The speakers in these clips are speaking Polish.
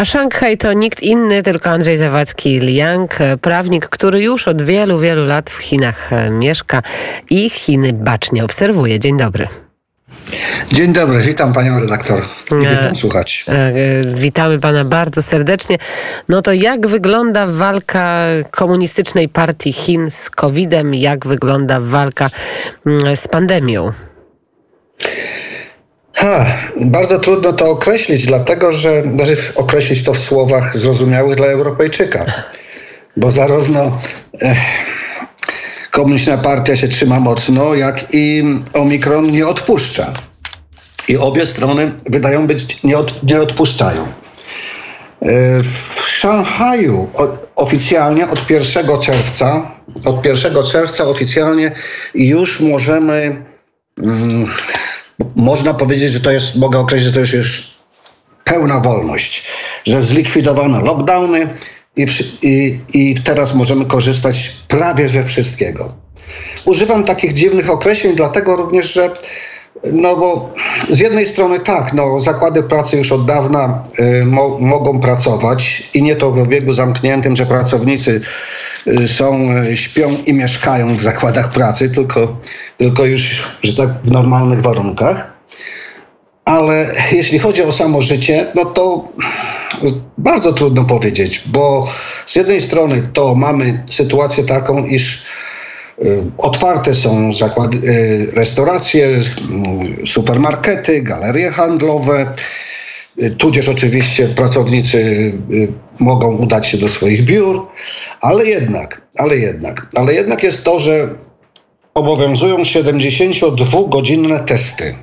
A Szanghaj to nikt inny, tylko Andrzej Zawadzki Liang, prawnik, który już od wielu, wielu lat w Chinach mieszka i Chiny bacznie obserwuje. Dzień dobry. Dzień dobry, witam panią redaktor e, witam słuchać. E, witamy pana bardzo serdecznie. No to jak wygląda walka komunistycznej partii Chin z COVID-em? Jak wygląda walka mm, z pandemią? Ha, bardzo trudno to określić, dlatego że znaczy określić to w słowach zrozumiałych dla Europejczyka. Bo zarówno eh, komunistyczna partia się trzyma mocno, jak i Omikron nie odpuszcza. I obie strony wydają być, nie, od, nie odpuszczają. W Szanghaju oficjalnie od 1 czerwca, od 1 czerwca oficjalnie już możemy, mm, można powiedzieć, że to jest, mogę określić, że to już jest pełna wolność, że zlikwidowano lockdowny, i, i, i teraz możemy korzystać prawie ze wszystkiego. Używam takich dziwnych określeń, dlatego również, że no bo z jednej strony tak, no, zakłady pracy już od dawna y, mo mogą pracować i nie to w obiegu zamkniętym, że pracownicy y, są, y, śpią i mieszkają w zakładach pracy, tylko, tylko już, że tak, w normalnych warunkach. Ale jeśli chodzi o samo życie, no to bardzo trudno powiedzieć, bo z jednej strony to mamy sytuację taką, iż y, Otwarte są zakłady, y, restauracje, y, supermarkety, galerie handlowe, tudzież oczywiście pracownicy mogą udać się do swoich biur, ale jednak, ale jednak, ale jednak jest to, że obowiązują 72-godzinne testy.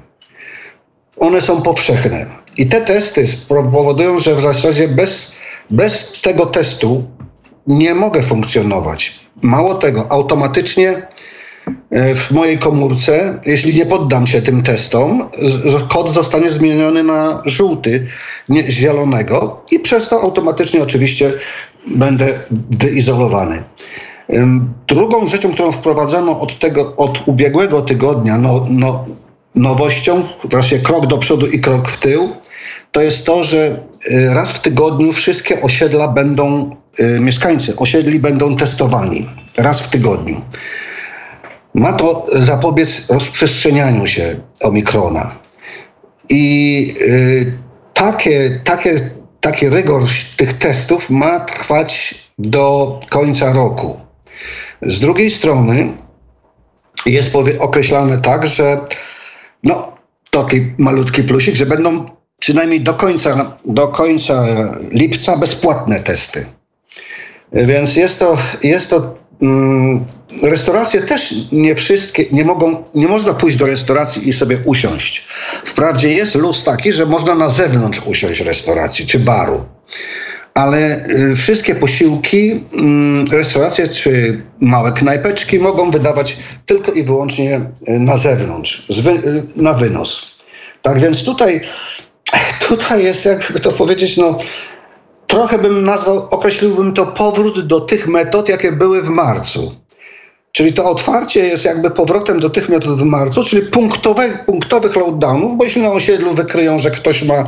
One są powszechne. I te testy powodują, że w zasadzie bez, bez tego testu nie mogę funkcjonować. Mało tego, automatycznie e, w mojej komórce, jeśli nie poddam się tym testom, kod zostanie zmieniony na żółty, nie zielonego i przez to automatycznie oczywiście będę wyizolowany. Drugą rzeczą, którą wprowadzono od, tego, od ubiegłego tygodnia, no, no, nowością, właśnie krok do przodu i krok w tył, to jest to, że y, raz w tygodniu wszystkie osiedla będą, y, mieszkańcy osiedli będą testowani. Raz w tygodniu. Ma to zapobiec rozprzestrzenianiu się omikrona. I y, takie, takie, taki rygor tych testów ma trwać do końca roku. Z drugiej strony jest określane tak, że no, taki malutki plusik, że będą przynajmniej do końca, do końca lipca bezpłatne testy. Więc jest to, jest to mm, restauracje też nie wszystkie, nie mogą, nie można pójść do restauracji i sobie usiąść. Wprawdzie jest luz taki, że można na zewnątrz usiąść restauracji czy baru. Ale y, wszystkie posiłki, y, restauracje czy małe knajpeczki mogą wydawać tylko i wyłącznie y, na zewnątrz, y, na wynos. Tak więc tutaj tutaj jest, jakby to powiedzieć, no trochę bym nazwał, określiłbym to powrót do tych metod, jakie były w marcu. Czyli to otwarcie jest jakby powrotem do tych metod w marcu, czyli punktowe, punktowych lockdownów, bo jeśli na osiedlu wykryją, że ktoś ma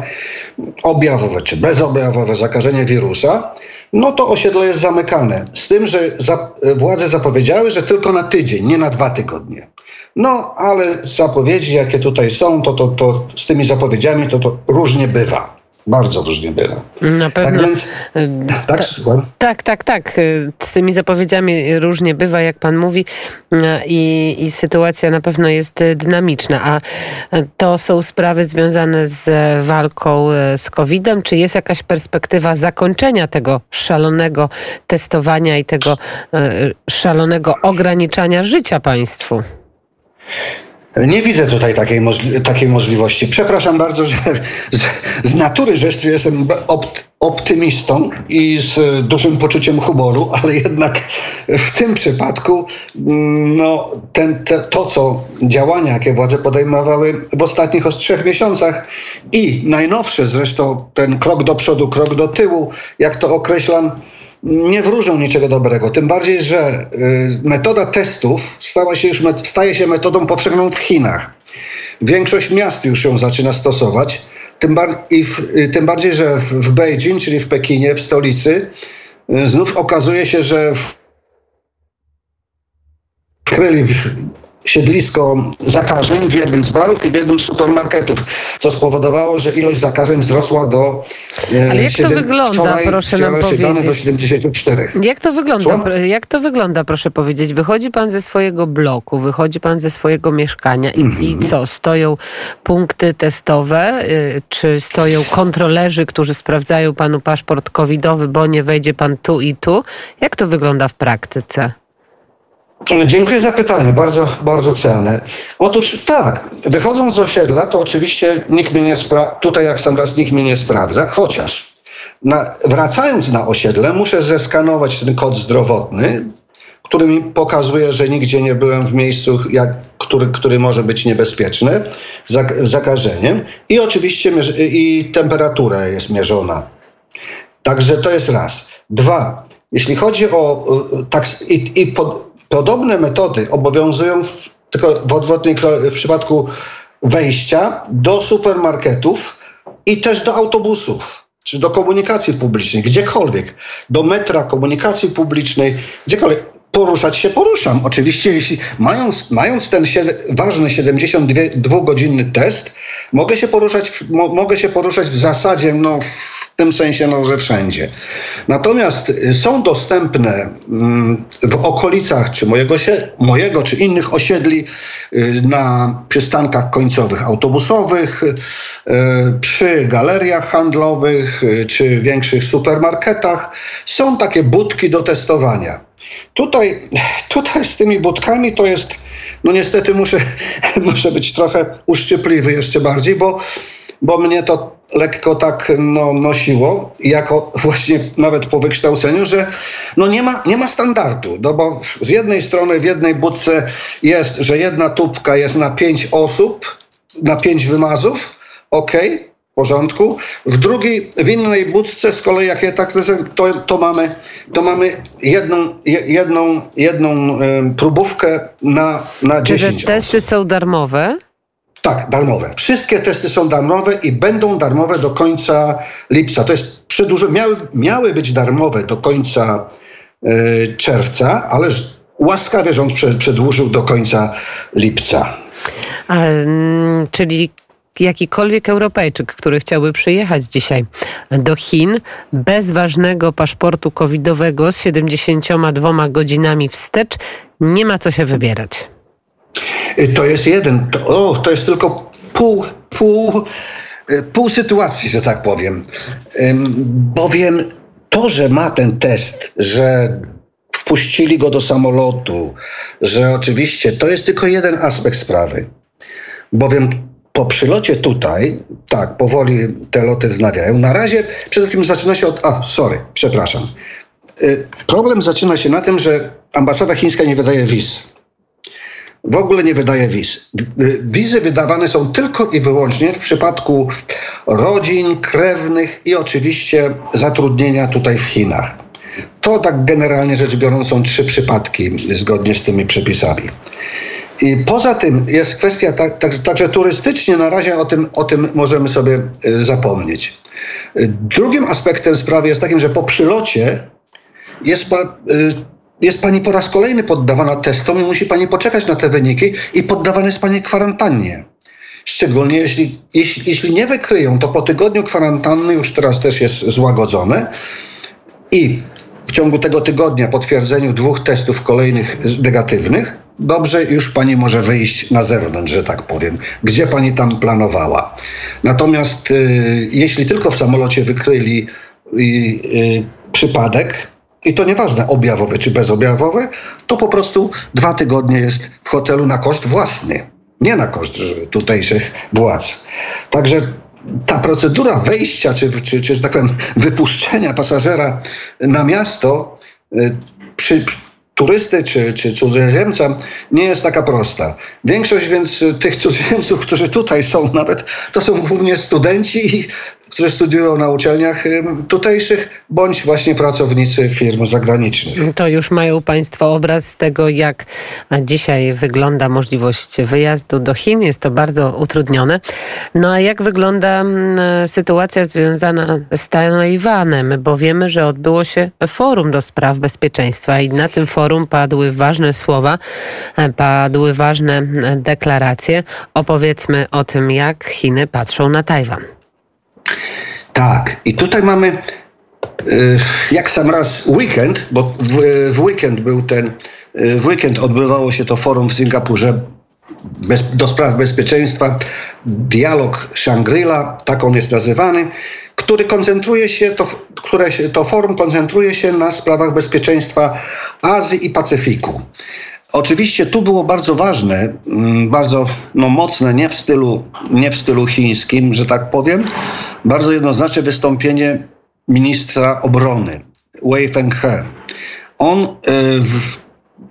objawowe czy bezobjawowe zakażenie wirusa, no to osiedle jest zamykane. Z tym, że za, władze zapowiedziały, że tylko na tydzień, nie na dwa tygodnie. No, ale zapowiedzi, jakie tutaj są, to, to, to z tymi zapowiedziami to, to różnie bywa. Bardzo różnie bywa. Na pewno. Tak, więc, tak, Ta, tak, tak, tak. Z tymi zapowiedziami różnie bywa, jak pan mówi, i, i sytuacja na pewno jest dynamiczna. A to są sprawy związane z walką z COVID-em. Czy jest jakaś perspektywa zakończenia tego szalonego testowania i tego szalonego ograniczania życia państwu? Nie widzę tutaj takiej, możli takiej możliwości. Przepraszam bardzo, że z, z natury rzeczy jestem opt optymistą i z dużym poczuciem humoru, ale jednak w tym przypadku mm, no, ten, te, to, co działania, jakie władze podejmowały w ostatnich trzech miesiącach i najnowsze zresztą ten krok do przodu, krok do tyłu, jak to określam, nie wróżą niczego dobrego. Tym bardziej, że y, metoda testów stała się już, staje się metodą powszechną w Chinach. Większość miast już ją zaczyna stosować. Tym, bar- i w, tym bardziej, że w, w Beijing, czyli w Pekinie, w stolicy, znów okazuje się, że wkryli siedlisko zakażeń w jednym z barów i w jednym z supermarketów, co spowodowało, że ilość zakażeń wzrosła do e, Ale jak 7, to wygląda, wczoraj, proszę nam powiedzieć? do 74. Jak to wygląda, jak to wygląda, proszę powiedzieć? Wychodzi pan ze swojego bloku, wychodzi pan ze swojego mieszkania i, -hmm. i mhm. co? Stoją punkty testowe, y, czy stoją kontrolerzy, którzy sprawdzają panu paszport covidowy, bo nie wejdzie pan tu i tu? Jak to wygląda w praktyce? Dziękuję za pytanie, bardzo, bardzo cenne. Otóż tak, wychodząc z osiedla, to oczywiście nikt mnie nie sprawdza, tutaj jak sam raz nikt mnie nie sprawdza, chociaż na, wracając na osiedle muszę zeskanować ten kod zdrowotny, który mi pokazuje, że nigdzie nie byłem w miejscu, jak, który, który może być niebezpieczny zakażeniem i oczywiście i temperatura jest mierzona. Także to jest raz. Dwa, jeśli chodzi o tak, i, i pod, Podobne metody obowiązują tylko w odwrotnej w przypadku wejścia do supermarketów i też do autobusów czy do komunikacji publicznej, gdziekolwiek, do metra, komunikacji publicznej, gdziekolwiek poruszać się poruszam. Oczywiście, jeśli mając, mając ten ważny 72-godzinny test, mogę się poruszać, mo, mogę się poruszać w zasadzie no, w tym sensie, no, że wszędzie. Natomiast y, są dostępne mm, w okolicach czy mojego, mojego czy innych osiedli y, na przystankach końcowych autobusowych, y, przy galeriach handlowych czy większych supermarketach są takie budki do testowania. Tutaj, tutaj z tymi budkami to jest, no niestety muszę, muszę być trochę uszczypliwy jeszcze bardziej, bo, bo mnie to lekko tak no, nosiło, jako właśnie nawet po wykształceniu, że no nie ma, nie ma standardu, no bo z jednej strony w jednej budce jest, że jedna tubka jest na pięć osób, na pięć wymazów, ok, porządku. W drugiej, w innej budce z kolei, jak je tak to, to mamy, to mamy jedną, jedną, jedną próbówkę na, na 10 Czy te testy osób. są darmowe? Tak, darmowe. Wszystkie testy są darmowe i będą darmowe do końca lipca. To jest przedłużone. Miały, miały być darmowe do końca y, czerwca, ale łaskawie rząd przedłużył do końca lipca. A, czyli jakikolwiek Europejczyk, który chciałby przyjechać dzisiaj do Chin bez ważnego paszportu covidowego z 72 godzinami wstecz, nie ma co się wybierać. To jest jeden, to, o, to jest tylko pół, pół, pół sytuacji, że tak powiem. Bowiem to, że ma ten test, że wpuścili go do samolotu, że oczywiście to jest tylko jeden aspekt sprawy. Bowiem po przylocie tutaj, tak, powoli te loty wznawiają. Na razie przede wszystkim zaczyna się od. A, sorry, przepraszam. Y, problem zaczyna się na tym, że ambasada chińska nie wydaje wiz. W ogóle nie wydaje wiz. Wizy wydawane są tylko i wyłącznie w przypadku rodzin, krewnych i oczywiście zatrudnienia tutaj w Chinach. To tak generalnie rzecz biorąc są trzy przypadki zgodnie z tymi przepisami. I poza tym jest kwestia, tak, tak, także turystycznie na razie o tym, o tym możemy sobie y, zapomnieć. Y, drugim aspektem sprawy jest takim, że po przylocie jest, y, jest pani po raz kolejny poddawana testom i musi pani poczekać na te wyniki i poddawana jest pani kwarantannie. Szczególnie jeśli, jeśli, jeśli nie wykryją, to po tygodniu kwarantanny już teraz też jest złagodzone i w ciągu tego tygodnia potwierdzeniu dwóch testów kolejnych negatywnych, dobrze, już pani może wyjść na zewnątrz, że tak powiem, gdzie pani tam planowała. Natomiast y, jeśli tylko w samolocie wykryli y, y, przypadek, i to nieważne objawowy czy bezobjawowy, to po prostu dwa tygodnie jest w hotelu na koszt własny, nie na koszt tutejszych władz. Także ta procedura wejścia, czy, czy, czy że tak powiem, wypuszczenia pasażera na miasto y, przy, turysty czy, czy cudzoziemca nie jest taka prosta. Większość więc tych cudzoziemców, którzy tutaj są nawet, to są głównie studenci i, którzy studiują na uczelniach tutejszych, bądź właśnie pracownicy firm zagranicznych. To już mają Państwo obraz tego, jak dzisiaj wygląda możliwość wyjazdu do Chin. Jest to bardzo utrudnione. No a jak wygląda sytuacja związana z Tajwanem? Bo wiemy, że odbyło się forum do spraw bezpieczeństwa i na tym forum padły ważne słowa, padły ważne deklaracje. Opowiedzmy o tym, jak Chiny patrzą na Tajwan. Tak, i tutaj mamy y, jak sam raz weekend, bo w, weekend był ten, y, w weekend odbywało się to forum w Singapurze bez, do spraw bezpieczeństwa, dialog Shangri-La, tak on jest nazywany, który koncentruje się, to, które to forum koncentruje się na sprawach bezpieczeństwa Azji i Pacyfiku. Oczywiście tu było bardzo ważne, mm, bardzo no, mocne, nie w, stylu, nie w stylu chińskim, że tak powiem, bardzo jednoznaczne wystąpienie ministra obrony Wei Fenghe. On y,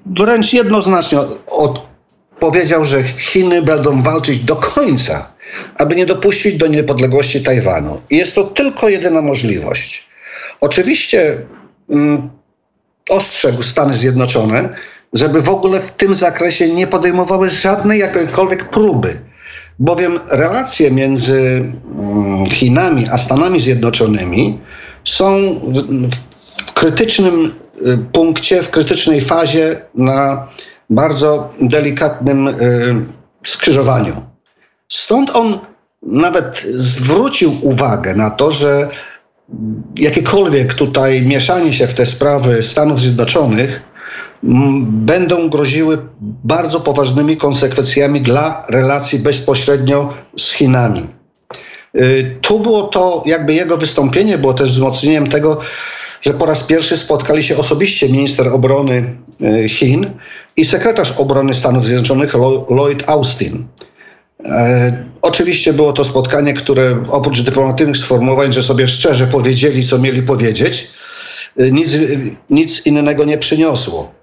wręcz jednoznacznie od, powiedział, że Chiny będą walczyć do końca, aby nie dopuścić do niepodległości Tajwanu. I jest to tylko jedyna możliwość. Oczywiście mm, ostrzegł Stany Zjednoczone, żeby w ogóle w tym zakresie nie podejmowały żadnej jakiejkolwiek próby. Bowiem relacje między mm, Chinami a Stanami Zjednoczonymi są w krytycznym y, punkcie, w krytycznej fazie na bardzo delikatnym y, skrzyżowaniu. Stąd on nawet zwrócił uwagę na to, że jakiekolwiek tutaj mieszanie się w te sprawy Stanów Zjednoczonych będą groziły bardzo poważnymi konsekwencjami dla relacji bezpośrednio z Chinami. Y, tu było to, jakby jego wystąpienie było też wzmocnieniem tego, że po raz pierwszy spotkali się osobiście minister obrony y, Chin i sekretarz obrony Stanów Zjednoczonych Lloyd Austin. E, oczywiście było to spotkanie, które oprócz dyplomatycznych sformułowań, że sobie szczerze powiedzieli, co mieli powiedzieć, y, nic, nic innego nie przyniosło.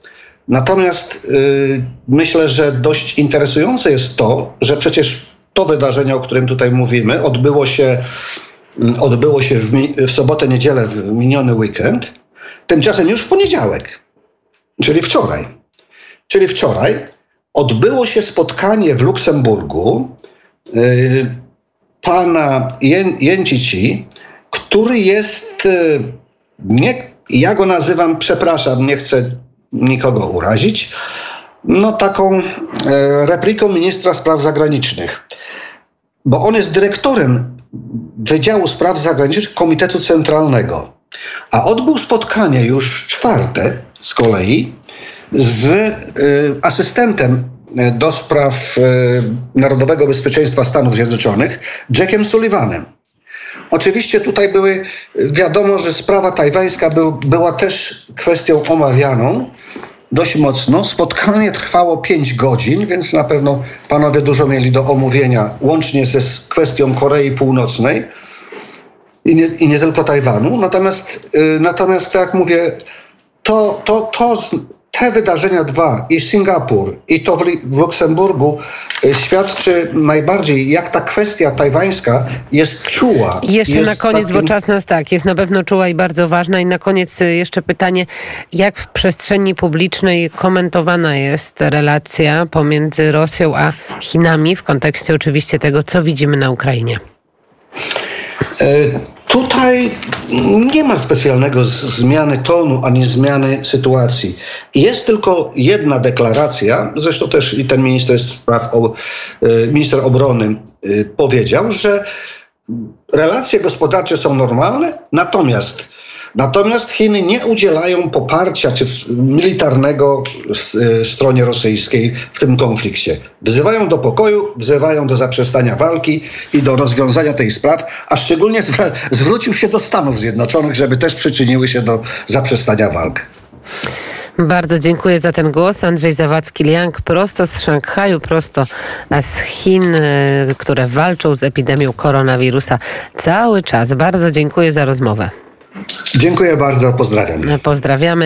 Natomiast y, myślę, że dość interesujące jest to, że przecież to wydarzenie, o którym tutaj mówimy, odbyło się, mm, odbyło się w, w sobotę, niedzielę, w miniony weekend. Tymczasem już w poniedziałek, czyli wczoraj. Czyli wczoraj odbyło się spotkanie w Luksemburgu y, pana Jen, Jęcici, który jest, y, nie, ja go nazywam, przepraszam, nie chcę nikogo urazić, no taką e, repliką ministra spraw zagranicznych. Bo on jest dyrektorem Wydziału Spraw Zagranicznych Komitetu Centralnego. A odbył spotkanie już czwarte z kolei z y, asystentem do spraw y, narodowego bezpieczeństwa Stanów Zjednoczonych, Jackiem Sullivanem. Oczywiście tutaj były, wiadomo, że sprawa tajwańska był, była też kwestią omawianą dość mocno. Spotkanie trwało 5 godzin, więc na pewno panowie dużo mieli do omówienia, łącznie ze kwestią Korei Północnej i nie, i nie tylko Tajwanu. Natomiast, yy, natomiast tak jak mówię, to, to, to te wydarzenia dwa, i Singapur, i to w, Luksemburgu, y, świadczy najbardziej, jak ta kwestia tajwańska jest czuła. Jeszcze jest na koniec, takim... bo czas nas tak, jest na pewno czuła i bardzo ważna. I na koniec y, jeszcze pytanie, jak w przestrzeni publicznej komentowana jest relacja pomiędzy Rosją a Chinami w kontekście oczywiście tego, co widzimy na Ukrainie? Tutaj nie ma specjalnego zmiany tonu ani zmiany sytuacji. Jest tylko jedna deklaracja, zresztą też i ten minister, spraw, e, minister obrony e, powiedział, że relacje gospodarcze są normalne, natomiast Natomiast Chiny nie udzielają poparcia czy militarnego e, stronie rosyjskiej w tym konflikcie. Wzywają do pokoju, wzywają do zaprzestania walki i do rozwiązania tej spraw, a szczególnie zwrócił się do Stanów Zjednoczonych, żeby też przyczyniły się do zaprzestania walk. Bardzo dziękuję za ten głos. Andrzej Zawadzki-Liang prosto z Szanghaju, prosto z Chin, e, które walczą z epidemią koronawirusa cały czas. Bardzo dziękuję za rozmowę. Dziękuję bardzo, pozdrawiam. Pozdrawiamy.